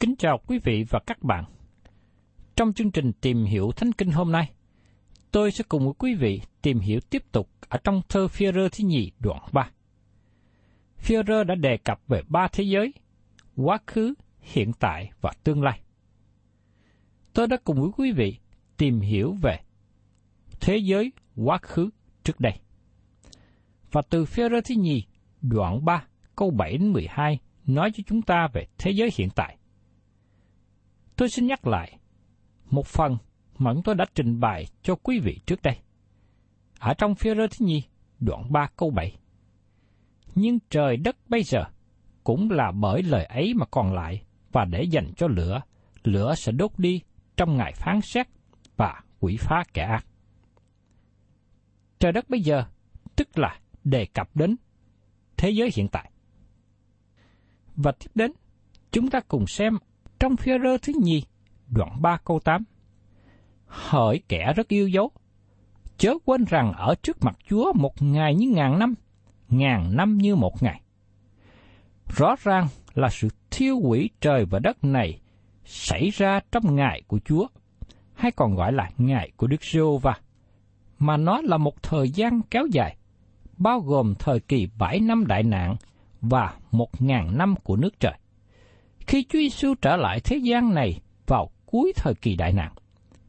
Kính chào quý vị và các bạn. Trong chương trình tìm hiểu Thánh Kinh hôm nay, tôi sẽ cùng với quý vị tìm hiểu tiếp tục ở trong thơ Führer thứ nhì đoạn 3. Führer đã đề cập về ba thế giới, quá khứ, hiện tại và tương lai. Tôi đã cùng với quý vị tìm hiểu về thế giới quá khứ trước đây. Và từ Führer thứ nhì đoạn 3 câu 7 đến 12 nói cho chúng ta về thế giới hiện tại. Tôi xin nhắc lại một phần mà chúng tôi đã trình bày cho quý vị trước đây. Ở trong phía rơ thứ nhi, đoạn 3 câu 7. Nhưng trời đất bây giờ cũng là bởi lời ấy mà còn lại và để dành cho lửa, lửa sẽ đốt đi trong ngày phán xét và quỷ phá kẻ ác. Trời đất bây giờ tức là đề cập đến thế giới hiện tại. Và tiếp đến, chúng ta cùng xem trong phía rơ thứ nhì, đoạn 3 câu 8. Hỡi kẻ rất yêu dấu, chớ quên rằng ở trước mặt Chúa một ngày như ngàn năm, ngàn năm như một ngày. Rõ ràng là sự thiêu hủy trời và đất này xảy ra trong ngày của Chúa, hay còn gọi là ngày của Đức giê va mà nó là một thời gian kéo dài, bao gồm thời kỳ bảy năm đại nạn và một ngàn năm của nước trời. Khi Chúa Giêsu trở lại thế gian này vào cuối thời kỳ đại nạn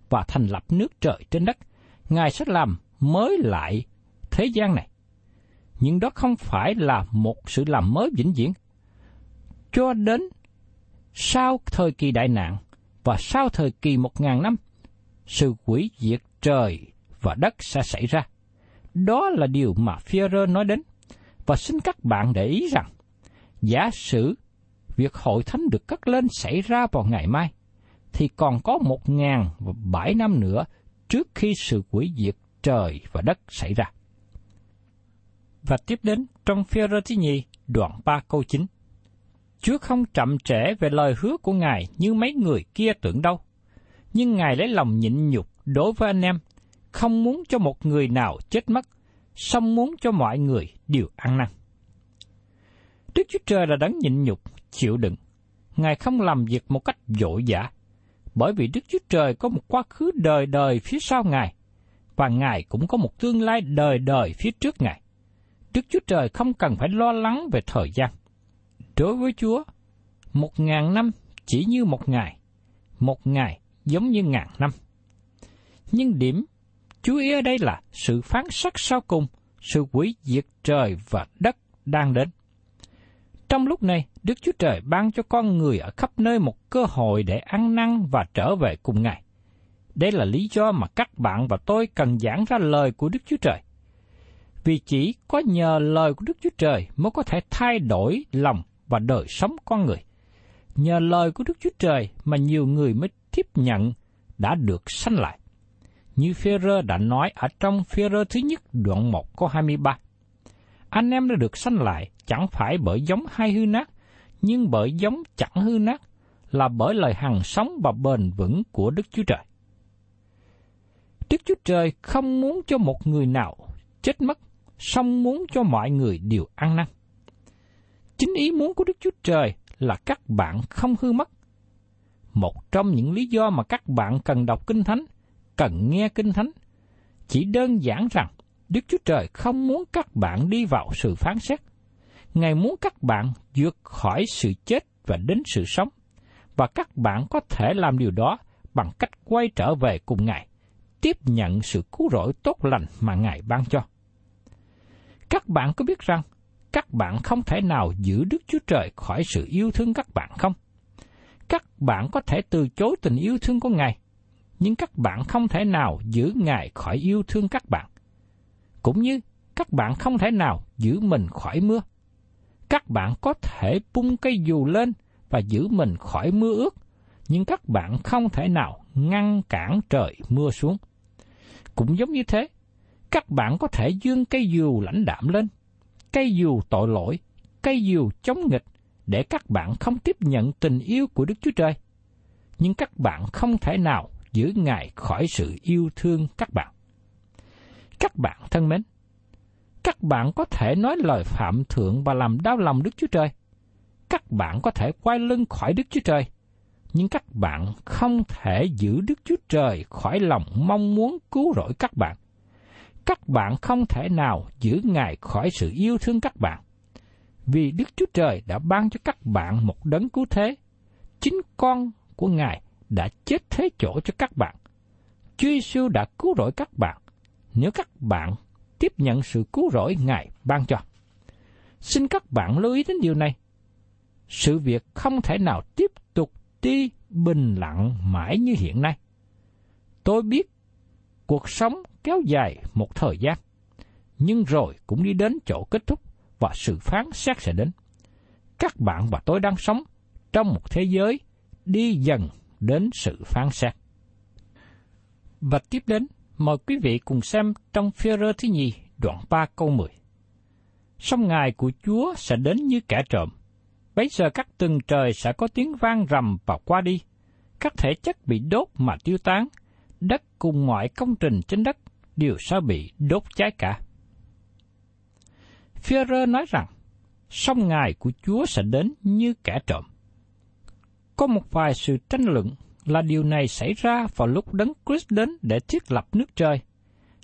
và thành lập nước trời trên đất, Ngài sẽ làm mới lại thế gian này. Nhưng đó không phải là một sự làm mới vĩnh viễn. Cho đến sau thời kỳ đại nạn và sau thời kỳ một ngàn năm, sự quỷ diệt trời và đất sẽ xảy ra. Đó là điều mà Führer nói đến. Và xin các bạn để ý rằng, giả sử việc hội thánh được cất lên xảy ra vào ngày mai, thì còn có một ngàn và bảy năm nữa trước khi sự quỷ diệt trời và đất xảy ra. Và tiếp đến trong phía rơ thứ nhì, đoạn 3 câu 9. Chúa không chậm trễ về lời hứa của Ngài như mấy người kia tưởng đâu. Nhưng Ngài lấy lòng nhịn nhục đối với anh em, không muốn cho một người nào chết mất, song muốn cho mọi người đều ăn năn. Đức Chúa Trời là đấng nhịn nhục, chịu đựng. Ngài không làm việc một cách dội dã, bởi vì Đức Chúa Trời có một quá khứ đời đời phía sau Ngài, và Ngài cũng có một tương lai đời đời phía trước Ngài. Đức Chúa Trời không cần phải lo lắng về thời gian. Đối với Chúa, một ngàn năm chỉ như một ngày, một ngày giống như ngàn năm. Nhưng điểm chú ý ở đây là sự phán xét sau cùng, sự quỷ diệt trời và đất đang đến. Trong lúc này, Đức Chúa Trời ban cho con người ở khắp nơi một cơ hội để ăn năn và trở về cùng Ngài. Đây là lý do mà các bạn và tôi cần giảng ra lời của Đức Chúa Trời. Vì chỉ có nhờ lời của Đức Chúa Trời mới có thể thay đổi lòng và đời sống con người. Nhờ lời của Đức Chúa Trời mà nhiều người mới tiếp nhận đã được sanh lại. Như Phêrô đã nói ở trong Phêrô thứ nhất đoạn 1 câu 23. Anh em đã được sanh lại chẳng phải bởi giống hay hư nát, nhưng bởi giống chẳng hư nát, là bởi lời hằng sống và bền vững của Đức Chúa Trời. Đức Chúa Trời không muốn cho một người nào chết mất, song muốn cho mọi người đều ăn năn. Chính ý muốn của Đức Chúa Trời là các bạn không hư mất. Một trong những lý do mà các bạn cần đọc Kinh Thánh, cần nghe Kinh Thánh, chỉ đơn giản rằng Đức Chúa Trời không muốn các bạn đi vào sự phán xét. Ngài muốn các bạn vượt khỏi sự chết và đến sự sống, và các bạn có thể làm điều đó bằng cách quay trở về cùng Ngài, tiếp nhận sự cứu rỗi tốt lành mà Ngài ban cho. Các bạn có biết rằng các bạn không thể nào giữ Đức Chúa Trời khỏi sự yêu thương các bạn không? Các bạn có thể từ chối tình yêu thương của Ngài, nhưng các bạn không thể nào giữ Ngài khỏi yêu thương các bạn. Cũng như các bạn không thể nào giữ mình khỏi mưa. Các bạn có thể bung cây dù lên và giữ mình khỏi mưa ướt, nhưng các bạn không thể nào ngăn cản trời mưa xuống. Cũng giống như thế, các bạn có thể dương cây dù lãnh đạm lên, cây dù tội lỗi, cây dù chống nghịch để các bạn không tiếp nhận tình yêu của Đức Chúa Trời. Nhưng các bạn không thể nào giữ Ngài khỏi sự yêu thương các bạn. Các bạn thân mến, các bạn có thể nói lời phạm thượng và làm đau lòng Đức Chúa Trời. Các bạn có thể quay lưng khỏi Đức Chúa Trời, nhưng các bạn không thể giữ Đức Chúa Trời khỏi lòng mong muốn cứu rỗi các bạn. Các bạn không thể nào giữ Ngài khỏi sự yêu thương các bạn. Vì Đức Chúa Trời đã ban cho các bạn một đấng cứu thế. Chính con của Ngài đã chết thế chỗ cho các bạn. Chúa Giêsu đã cứu rỗi các bạn. Nếu các bạn tiếp nhận sự cứu rỗi Ngài ban cho. Xin các bạn lưu ý đến điều này. Sự việc không thể nào tiếp tục đi bình lặng mãi như hiện nay. Tôi biết cuộc sống kéo dài một thời gian, nhưng rồi cũng đi đến chỗ kết thúc và sự phán xét sẽ đến. Các bạn và tôi đang sống trong một thế giới đi dần đến sự phán xét. Và tiếp đến, mời quý vị cùng xem trong phía rơ thứ nhì, đoạn 3 câu 10. Sông ngài của Chúa sẽ đến như kẻ trộm. Bấy giờ các tầng trời sẽ có tiếng vang rầm và qua đi. Các thể chất bị đốt mà tiêu tán. Đất cùng mọi công trình trên đất đều sẽ bị đốt cháy cả. Führer nói rằng, sông ngài của Chúa sẽ đến như kẻ trộm. Có một vài sự tranh luận là điều này xảy ra vào lúc Đấng Christ đến để thiết lập nước trời,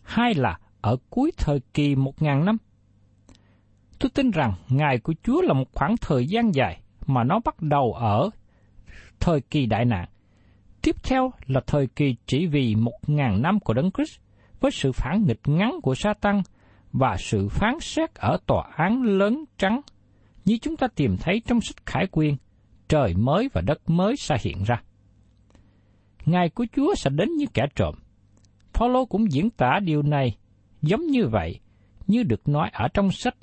hay là ở cuối thời kỳ một ngàn năm. Tôi tin rằng ngày của Chúa là một khoảng thời gian dài mà nó bắt đầu ở thời kỳ đại nạn. Tiếp theo là thời kỳ chỉ vì một ngàn năm của Đấng Christ với sự phản nghịch ngắn của Satan và sự phán xét ở tòa án lớn trắng như chúng ta tìm thấy trong sách Khải Quyên, trời mới và đất mới sẽ hiện ra. Ngài của Chúa sẽ đến như kẻ trộm. Paulo cũng diễn tả điều này giống như vậy, như được nói ở trong sách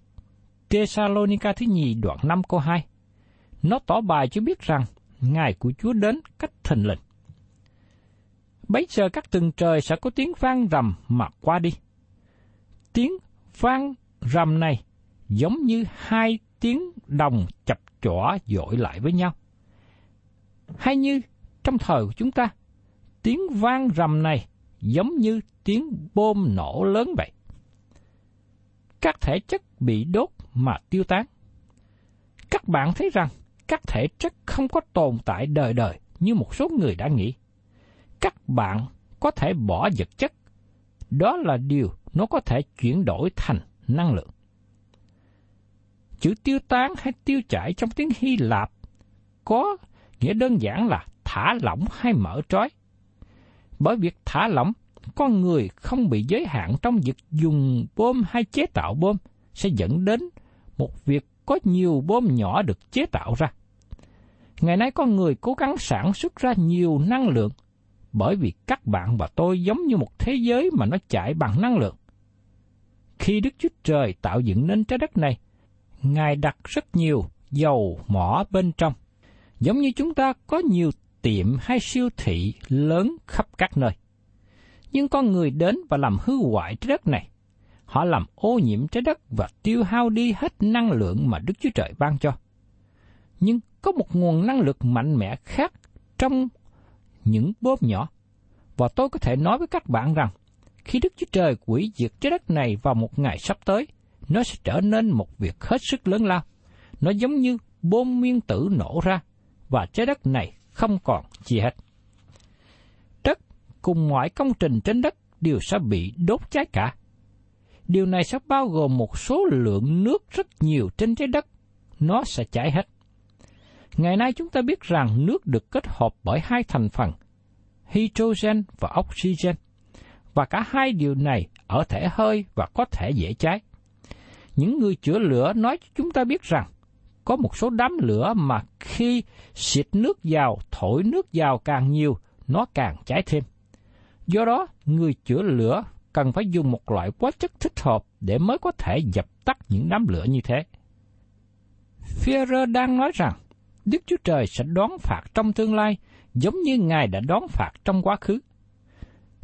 Thessalonica thứ nhì đoạn 5 câu 2. Nó tỏ bài cho biết rằng Ngài của Chúa đến cách thình lình. Bấy giờ các tầng trời sẽ có tiếng vang rầm mà qua đi. Tiếng vang rầm này giống như hai tiếng đồng chập chỏ dội lại với nhau. Hay như trong thời của chúng ta, tiếng vang rầm này giống như tiếng bom nổ lớn vậy. Các thể chất bị đốt mà tiêu tán. Các bạn thấy rằng các thể chất không có tồn tại đời đời như một số người đã nghĩ. Các bạn có thể bỏ vật chất. Đó là điều nó có thể chuyển đổi thành năng lượng. Chữ tiêu tán hay tiêu chảy trong tiếng Hy Lạp có nghĩa đơn giản là thả lỏng hay mở trói. Bởi việc thả lỏng, con người không bị giới hạn trong việc dùng bom hay chế tạo bom sẽ dẫn đến một việc có nhiều bom nhỏ được chế tạo ra. Ngày nay con người cố gắng sản xuất ra nhiều năng lượng bởi vì các bạn và tôi giống như một thế giới mà nó chạy bằng năng lượng. Khi Đức Chúa Trời tạo dựng nên trái đất này, Ngài đặt rất nhiều dầu mỏ bên trong. Giống như chúng ta có nhiều tiệm hay siêu thị lớn khắp các nơi. Nhưng con người đến và làm hư hoại trái đất này. Họ làm ô nhiễm trái đất và tiêu hao đi hết năng lượng mà Đức Chúa Trời ban cho. Nhưng có một nguồn năng lượng mạnh mẽ khác trong những bóp nhỏ. Và tôi có thể nói với các bạn rằng, khi Đức Chúa Trời quỷ diệt trái đất này vào một ngày sắp tới, nó sẽ trở nên một việc hết sức lớn lao. Nó giống như bom nguyên tử nổ ra, và trái đất này không còn gì hết. Đất cùng mọi công trình trên đất đều sẽ bị đốt cháy cả. Điều này sẽ bao gồm một số lượng nước rất nhiều trên trái đất, nó sẽ cháy hết. Ngày nay chúng ta biết rằng nước được kết hợp bởi hai thành phần, hydrogen và oxygen, và cả hai điều này ở thể hơi và có thể dễ cháy. Những người chữa lửa nói cho chúng ta biết rằng có một số đám lửa mà khi xịt nước vào, thổi nước vào càng nhiều, nó càng cháy thêm. Do đó, người chữa lửa cần phải dùng một loại hóa chất thích hợp để mới có thể dập tắt những đám lửa như thế. Führer đang nói rằng Đức Chúa Trời sẽ đón phạt trong tương lai giống như Ngài đã đón phạt trong quá khứ.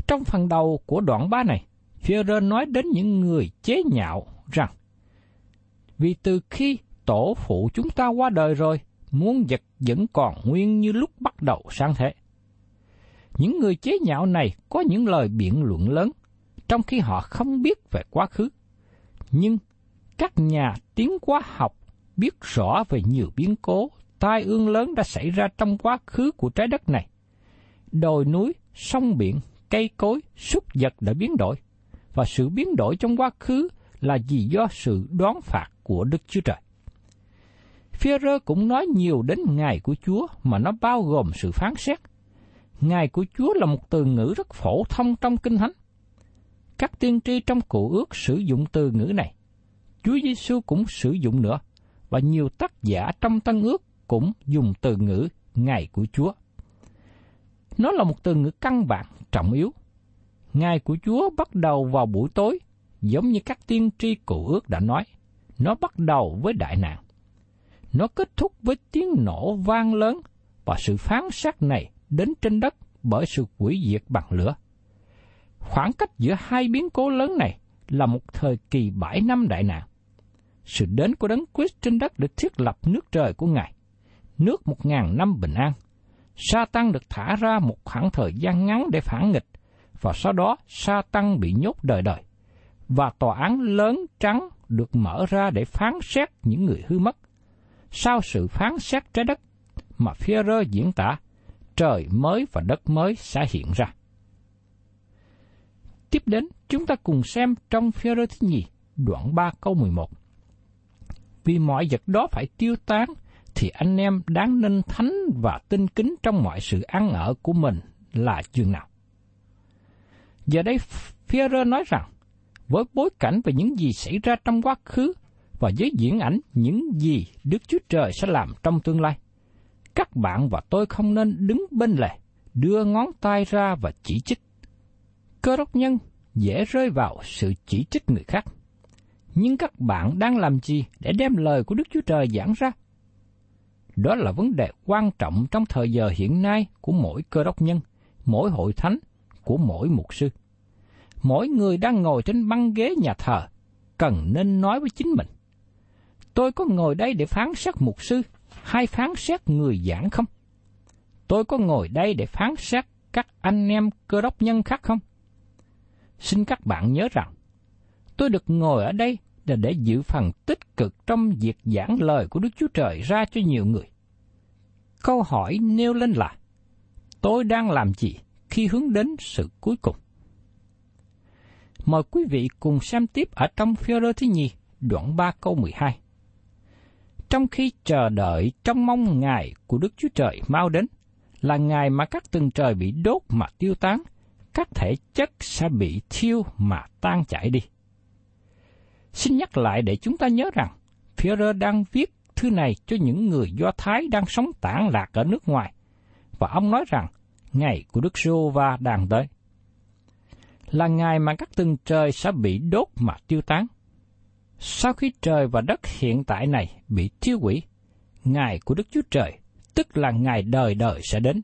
Trong phần đầu của đoạn 3 này, Führer nói đến những người chế nhạo rằng vì từ khi tổ phụ chúng ta qua đời rồi, muốn vật vẫn còn nguyên như lúc bắt đầu sang thế. Những người chế nhạo này có những lời biện luận lớn, trong khi họ không biết về quá khứ. Nhưng các nhà tiến hóa học biết rõ về nhiều biến cố, tai ương lớn đã xảy ra trong quá khứ của trái đất này. Đồi núi, sông biển, cây cối, súc vật đã biến đổi, và sự biến đổi trong quá khứ là vì do sự đoán phạt của Đức Chúa Trời. Führer cũng nói nhiều đến ngày của Chúa mà nó bao gồm sự phán xét. Ngày của Chúa là một từ ngữ rất phổ thông trong Kinh Thánh. Các tiên tri trong cụ ước sử dụng từ ngữ này. Chúa Giêsu cũng sử dụng nữa, và nhiều tác giả trong Tân ước cũng dùng từ ngữ ngày của Chúa. Nó là một từ ngữ căn bản, trọng yếu. Ngày của Chúa bắt đầu vào buổi tối, giống như các tiên tri cụ ước đã nói. Nó bắt đầu với đại nạn. Nó kết thúc với tiếng nổ vang lớn và sự phán xét này đến trên đất bởi sự quỷ diệt bằng lửa. Khoảng cách giữa hai biến cố lớn này là một thời kỳ bảy năm đại nạn. Sự đến của đấng Christ trên đất được thiết lập nước trời của Ngài, nước một ngàn năm bình an. Sa tăng được thả ra một khoảng thời gian ngắn để phản nghịch, và sau đó Sa tăng bị nhốt đời đời. Và tòa án lớn trắng được mở ra để phán xét những người hư mất. Sau sự phán xét trái đất mà phía rơ diễn tả, trời mới và đất mới sẽ hiện ra. Tiếp đến, chúng ta cùng xem trong phía rơ thứ nhì, đoạn 3 câu 11. Vì mọi vật đó phải tiêu tán, thì anh em đáng nên thánh và tinh kính trong mọi sự ăn ở của mình là chừng nào. Giờ đây, Führer nói rằng, với bối cảnh về những gì xảy ra trong quá khứ và giới diễn ảnh những gì Đức Chúa Trời sẽ làm trong tương lai. Các bạn và tôi không nên đứng bên lề, đưa ngón tay ra và chỉ trích. Cơ đốc nhân dễ rơi vào sự chỉ trích người khác. Nhưng các bạn đang làm gì để đem lời của Đức Chúa Trời giảng ra? Đó là vấn đề quan trọng trong thời giờ hiện nay của mỗi cơ đốc nhân, mỗi hội thánh, của mỗi mục sư mỗi người đang ngồi trên băng ghế nhà thờ cần nên nói với chính mình. Tôi có ngồi đây để phán xét mục sư hay phán xét người giảng không? Tôi có ngồi đây để phán xét các anh em cơ đốc nhân khác không? Xin các bạn nhớ rằng, tôi được ngồi ở đây là để giữ phần tích cực trong việc giảng lời của Đức Chúa Trời ra cho nhiều người. Câu hỏi nêu lên là, tôi đang làm gì khi hướng đến sự cuối cùng? Mời quý vị cùng xem tiếp ở trong Phêrô thứ nhì, đoạn 3 câu 12. Trong khi chờ đợi trong mong ngày của Đức Chúa Trời mau đến, là ngày mà các tầng trời bị đốt mà tiêu tán, các thể chất sẽ bị thiêu mà tan chảy đi. Xin nhắc lại để chúng ta nhớ rằng, Führer đang viết thư này cho những người Do Thái đang sống tản lạc ở nước ngoài, và ông nói rằng ngày của Đức giê va đang tới. Là ngày mà các tầng trời sẽ bị đốt mà tiêu tán. Sau khi trời và đất hiện tại này bị thiêu hủy, ngày của Đức Chúa Trời, tức là ngày đời đời sẽ đến,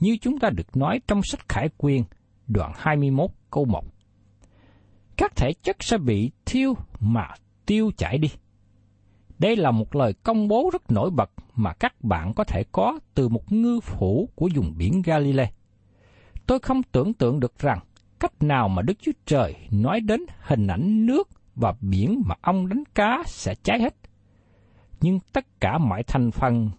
như chúng ta được nói trong sách Khải quyên, đoạn 21 câu 1. Các thể chất sẽ bị thiêu mà tiêu chảy đi. Đây là một lời công bố rất nổi bật mà các bạn có thể có từ một ngư phủ của vùng biển Galilee. Tôi không tưởng tượng được rằng cách nào mà Đức Chúa Trời nói đến hình ảnh nước và biển mà ông đánh cá sẽ cháy hết. Nhưng tất cả mọi thành phần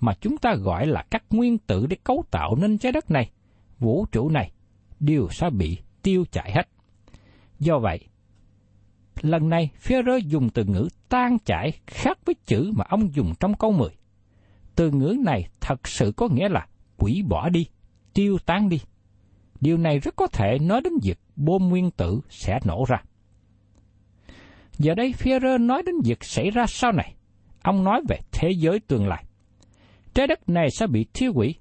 mà chúng ta gọi là các nguyên tử để cấu tạo nên trái đất này, vũ trụ này, đều sẽ bị tiêu chảy hết. Do vậy, lần này Führer dùng từ ngữ tan chảy khác với chữ mà ông dùng trong câu 10. Từ ngữ này thật sự có nghĩa là quỷ bỏ đi, tiêu tán đi. Điều này rất có thể nói đến việc bom nguyên tử sẽ nổ ra. Giờ đây Führer nói đến việc xảy ra sau này. Ông nói về thế giới tương lai. Trái đất này sẽ bị thiêu hủy,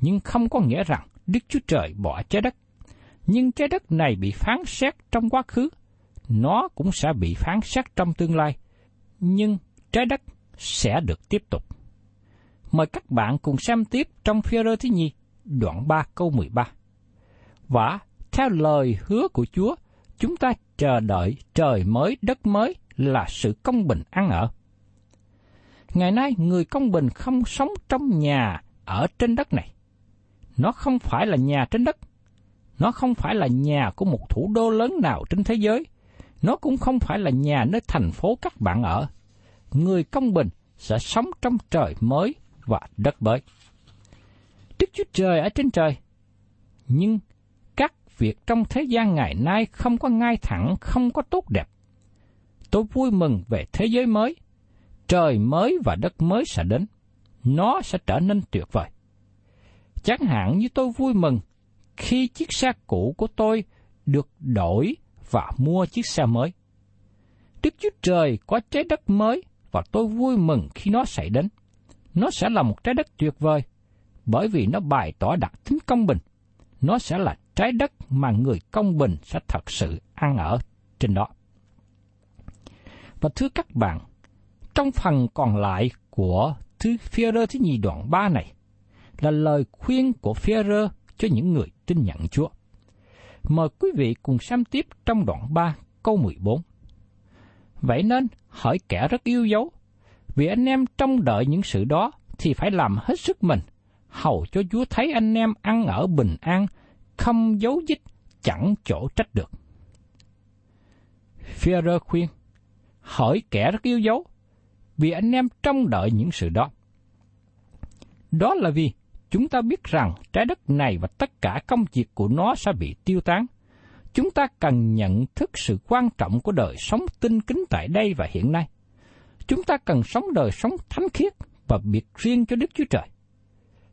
nhưng không có nghĩa rằng Đức Chúa Trời bỏ trái đất. Nhưng trái đất này bị phán xét trong quá khứ, nó cũng sẽ bị phán xét trong tương lai, nhưng trái đất sẽ được tiếp tục. Mời các bạn cùng xem tiếp trong Führer thứ nhì, đoạn 3 câu 13. Và theo lời hứa của Chúa, chúng ta chờ đợi trời mới đất mới là sự công bình ăn ở. Ngày nay, người công bình không sống trong nhà ở trên đất này. Nó không phải là nhà trên đất. Nó không phải là nhà của một thủ đô lớn nào trên thế giới. Nó cũng không phải là nhà nơi thành phố các bạn ở. Người công bình sẽ sống trong trời mới và đất mới. Đức Chúa Trời ở trên trời. Nhưng việc trong thế gian ngày nay không có ngay thẳng, không có tốt đẹp. Tôi vui mừng về thế giới mới, trời mới và đất mới sẽ đến. Nó sẽ trở nên tuyệt vời. Chẳng hạn như tôi vui mừng khi chiếc xe cũ của tôi được đổi và mua chiếc xe mới. Đức Chúa Trời có trái đất mới và tôi vui mừng khi nó xảy đến. Nó sẽ là một trái đất tuyệt vời, bởi vì nó bày tỏ đặc tính công bình. Nó sẽ là trái đất mà người công bình sẽ thật sự ăn ở trên đó. Và thưa các bạn, trong phần còn lại của thứ Führer thứ nhì đoạn 3 này là lời khuyên của Führer cho những người tin nhận Chúa. Mời quý vị cùng xem tiếp trong đoạn 3 câu 14. Vậy nên, hỏi kẻ rất yêu dấu, vì anh em trông đợi những sự đó thì phải làm hết sức mình, hầu cho Chúa thấy anh em ăn ở bình an, không giấu dích, chẳng chỗ trách được. Führer khuyên, hỏi kẻ rất yêu dấu, vì anh em trông đợi những sự đó. Đó là vì chúng ta biết rằng trái đất này và tất cả công việc của nó sẽ bị tiêu tán. Chúng ta cần nhận thức sự quan trọng của đời sống tinh kính tại đây và hiện nay. Chúng ta cần sống đời sống thánh khiết và biệt riêng cho Đức Chúa Trời.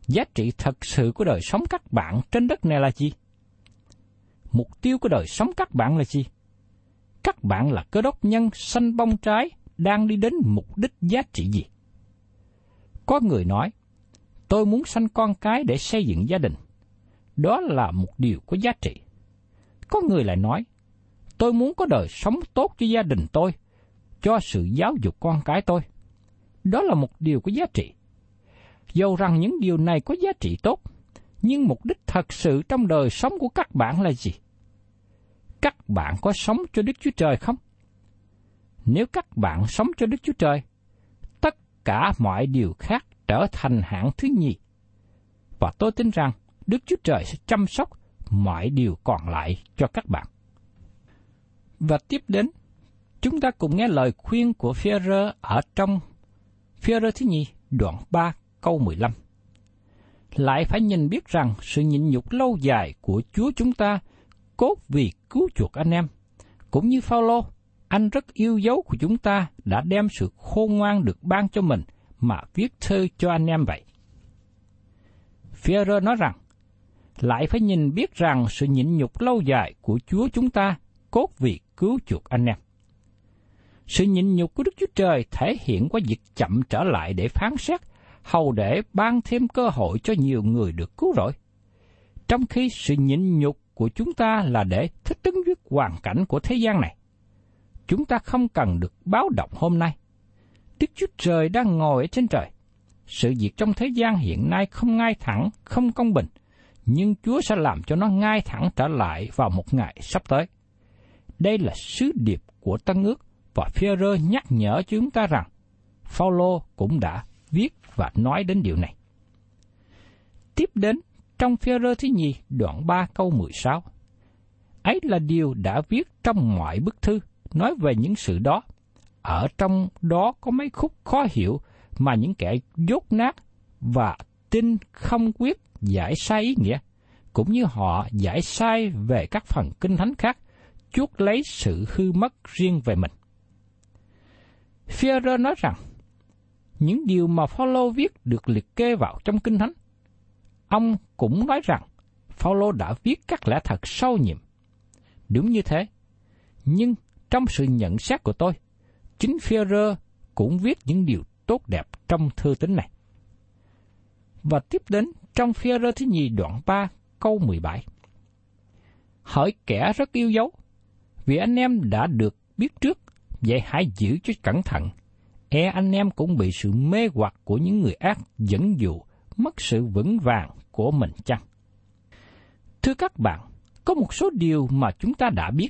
Giá trị thật sự của đời sống các bạn trên đất này là gì? Mục tiêu của đời sống các bạn là gì? Các bạn là cơ đốc nhân xanh bông trái đang đi đến mục đích giá trị gì? Có người nói, tôi muốn sanh con cái để xây dựng gia đình. Đó là một điều có giá trị. Có người lại nói, tôi muốn có đời sống tốt cho gia đình tôi, cho sự giáo dục con cái tôi. Đó là một điều có giá trị. Dầu rằng những điều này có giá trị tốt, nhưng mục đích thật sự trong đời sống của các bạn là gì? Các bạn có sống cho Đức Chúa Trời không? Nếu các bạn sống cho Đức Chúa Trời, tất cả mọi điều khác trở thành hạng thứ nhì. Và tôi tin rằng Đức Chúa Trời sẽ chăm sóc mọi điều còn lại cho các bạn. Và tiếp đến, chúng ta cùng nghe lời khuyên của Führer ở trong Führer thứ nhì đoạn 3 câu 15. Lại phải nhìn biết rằng sự nhịn nhục lâu dài của Chúa chúng ta cốt vì cứu chuộc anh em, cũng như Phaolô, anh rất yêu dấu của chúng ta đã đem sự khôn ngoan được ban cho mình mà viết thư cho anh em vậy. Führer nói rằng, lại phải nhìn biết rằng sự nhịn nhục lâu dài của Chúa chúng ta cốt vì cứu chuộc anh em. Sự nhịn nhục của Đức Chúa Trời thể hiện qua việc chậm trở lại để phán xét, hầu để ban thêm cơ hội cho nhiều người được cứu rỗi. Trong khi sự nhịn nhục của chúng ta là để thích ứng với hoàn cảnh của thế gian này. Chúng ta không cần được báo động hôm nay. Đức Chúa Trời đang ngồi ở trên trời. Sự việc trong thế gian hiện nay không ngay thẳng, không công bình, nhưng Chúa sẽ làm cho nó ngay thẳng trở lại vào một ngày sắp tới. Đây là sứ điệp của Tân ước và Phêrô nhắc nhở chúng ta rằng Phaolô cũng đã viết và nói đến điều này. Tiếp đến trong Führer thứ nhì đoạn 3 câu 16. Ấy là điều đã viết trong mọi bức thư nói về những sự đó. Ở trong đó có mấy khúc khó hiểu mà những kẻ dốt nát và tin không quyết giải sai ý nghĩa, cũng như họ giải sai về các phần kinh thánh khác, chuốt lấy sự hư mất riêng về mình. Führer nói rằng, những điều mà Phaolô viết được liệt kê vào trong kinh thánh. Ông cũng nói rằng Phaolô đã viết các lẽ thật sâu nhiệm. Đúng như thế, nhưng trong sự nhận xét của tôi, chính Führer cũng viết những điều tốt đẹp trong thư tín này. Và tiếp đến trong Führer thứ nhì đoạn 3 câu 17. Hỏi kẻ rất yêu dấu, vì anh em đã được biết trước, vậy hãy giữ cho cẩn thận. E anh em cũng bị sự mê hoặc của những người ác dẫn dụ, mất sự vững vàng của mình chăng? Thưa các bạn, có một số điều mà chúng ta đã biết.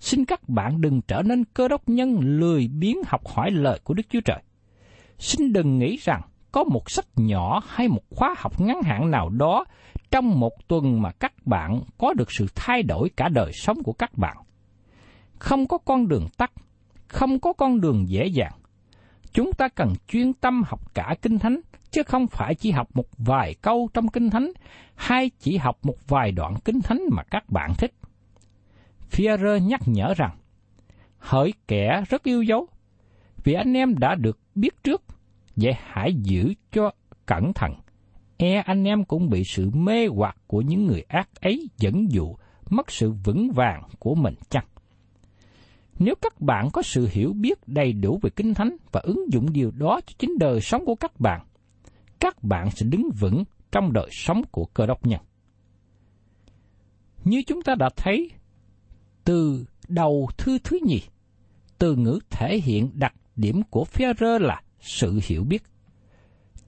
Xin các bạn đừng trở nên cơ đốc nhân lười biếng học hỏi lời của Đức Chúa Trời. Xin đừng nghĩ rằng có một sách nhỏ hay một khóa học ngắn hạn nào đó trong một tuần mà các bạn có được sự thay đổi cả đời sống của các bạn. Không có con đường tắt, không có con đường dễ dàng. Chúng ta cần chuyên tâm học cả Kinh Thánh, chứ không phải chỉ học một vài câu trong Kinh Thánh, hay chỉ học một vài đoạn Kinh Thánh mà các bạn thích. Führer nhắc nhở rằng, hỡi kẻ rất yêu dấu, vì anh em đã được biết trước, vậy hãy giữ cho cẩn thận. E anh em cũng bị sự mê hoặc của những người ác ấy dẫn dụ, mất sự vững vàng của mình chăng? Nếu các bạn có sự hiểu biết đầy đủ về Kinh Thánh và ứng dụng điều đó cho chính đời sống của các bạn, các bạn sẽ đứng vững trong đời sống của cơ đốc nhân. Như chúng ta đã thấy, từ đầu thư thứ nhì, từ ngữ thể hiện đặc điểm của Führer là sự hiểu biết.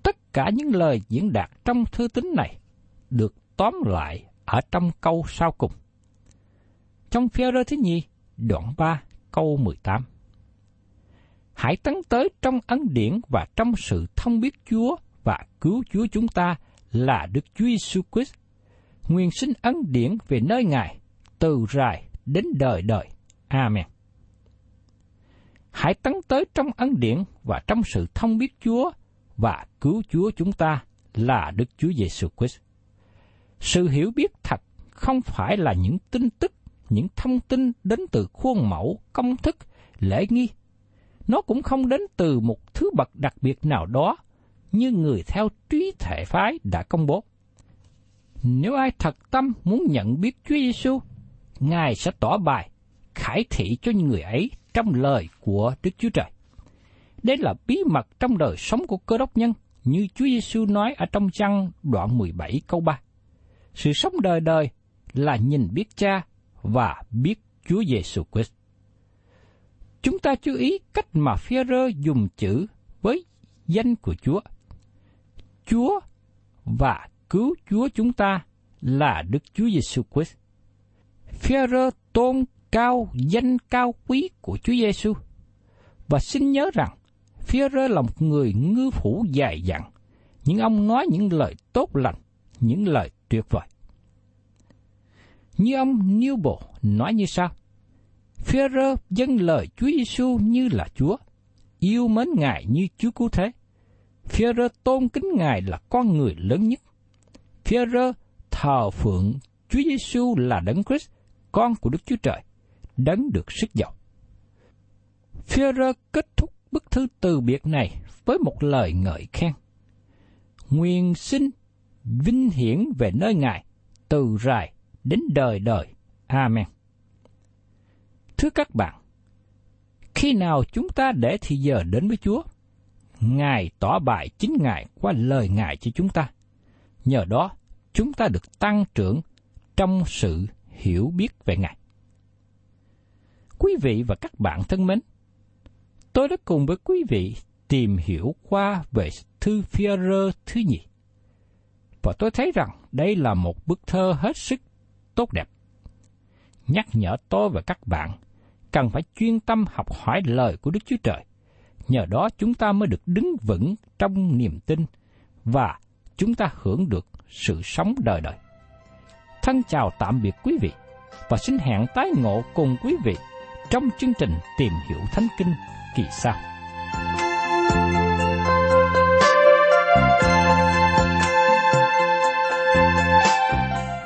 Tất cả những lời diễn đạt trong thư tín này được tóm lại ở trong câu sau cùng. Trong Führer thứ nhì, đoạn 3, câu 18. Hãy tấn tới trong ấn điển và trong sự thông biết Chúa và cứu Chúa chúng ta là Đức Chúa Giêsu Christ. Nguyên sinh ấn điển về nơi Ngài từ rài đến đời đời. Amen. Hãy tấn tới trong ấn điển và trong sự thông biết Chúa và cứu Chúa chúng ta là Đức Chúa Giêsu Christ. Sự hiểu biết thật không phải là những tin tức những thông tin đến từ khuôn mẫu, công thức, lễ nghi. Nó cũng không đến từ một thứ bậc đặc biệt nào đó như người theo trí thể phái đã công bố. Nếu ai thật tâm muốn nhận biết Chúa Giêsu, Ngài sẽ tỏ bài, khải thị cho những người ấy trong lời của Đức Chúa Trời. Đây là bí mật trong đời sống của cơ đốc nhân, như Chúa Giêsu nói ở trong trang đoạn 17 câu 3. Sự sống đời đời là nhìn biết cha và biết Chúa Giêsu Christ. Chúng ta chú ý cách mà Phêrô dùng chữ với danh của Chúa. Chúa và cứu Chúa chúng ta là Đức Chúa Giêsu Christ. Phêrô tôn cao danh cao quý của Chúa Giêsu và xin nhớ rằng Phêrô là một người ngư phủ dài dặn, nhưng ông nói những lời tốt lành, những lời tuyệt vời. Như ông Newbo nói như sau. Phêrô dâng lời Chúa Giêsu như là Chúa, yêu mến Ngài như Chúa cứu thế. Phêrô tôn kính Ngài là con người lớn nhất. Phêrô thờ phượng Chúa Giêsu là Đấng Christ, con của Đức Chúa Trời, đấng được sức giàu. Phêrô kết thúc bức thư từ biệt này với một lời ngợi khen. Nguyên sinh vinh hiển về nơi Ngài, từ rài đến đời đời. Amen. Thưa các bạn, khi nào chúng ta để thì giờ đến với Chúa, Ngài tỏ bài chính Ngài qua lời Ngài cho chúng ta. Nhờ đó, chúng ta được tăng trưởng trong sự hiểu biết về Ngài. Quý vị và các bạn thân mến, tôi đã cùng với quý vị tìm hiểu qua về thư Führer thứ nhì. Và tôi thấy rằng đây là một bức thơ hết sức tốt đẹp. Nhắc nhở tôi và các bạn cần phải chuyên tâm học hỏi lời của Đức Chúa Trời. Nhờ đó chúng ta mới được đứng vững trong niềm tin và chúng ta hưởng được sự sống đời đời. Thân chào tạm biệt quý vị và xin hẹn tái ngộ cùng quý vị trong chương trình Tìm hiểu Thánh Kinh kỳ sau.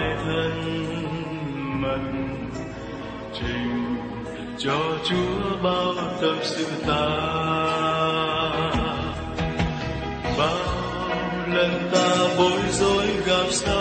Hôm thân mật trình cho Chúa bao tâm sự ta. Bao lần ta bối rối gặp sao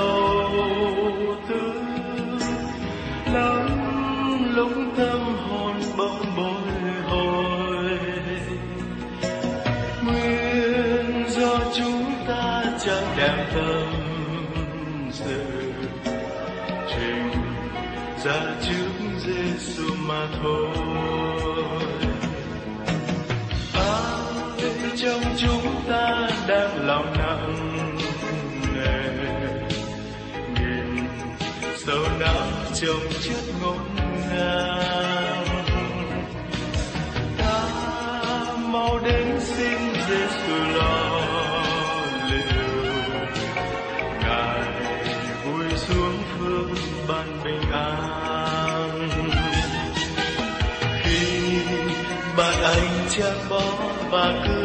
trong chúng ta đang lòng nặng nề. Nhìn sâu não trong chất ngổn ngang. Ta mau đến xin Giêsu lo liệu, ngài vui xuống phương ban bình an. Khi bạn anh chẳng bó và cứ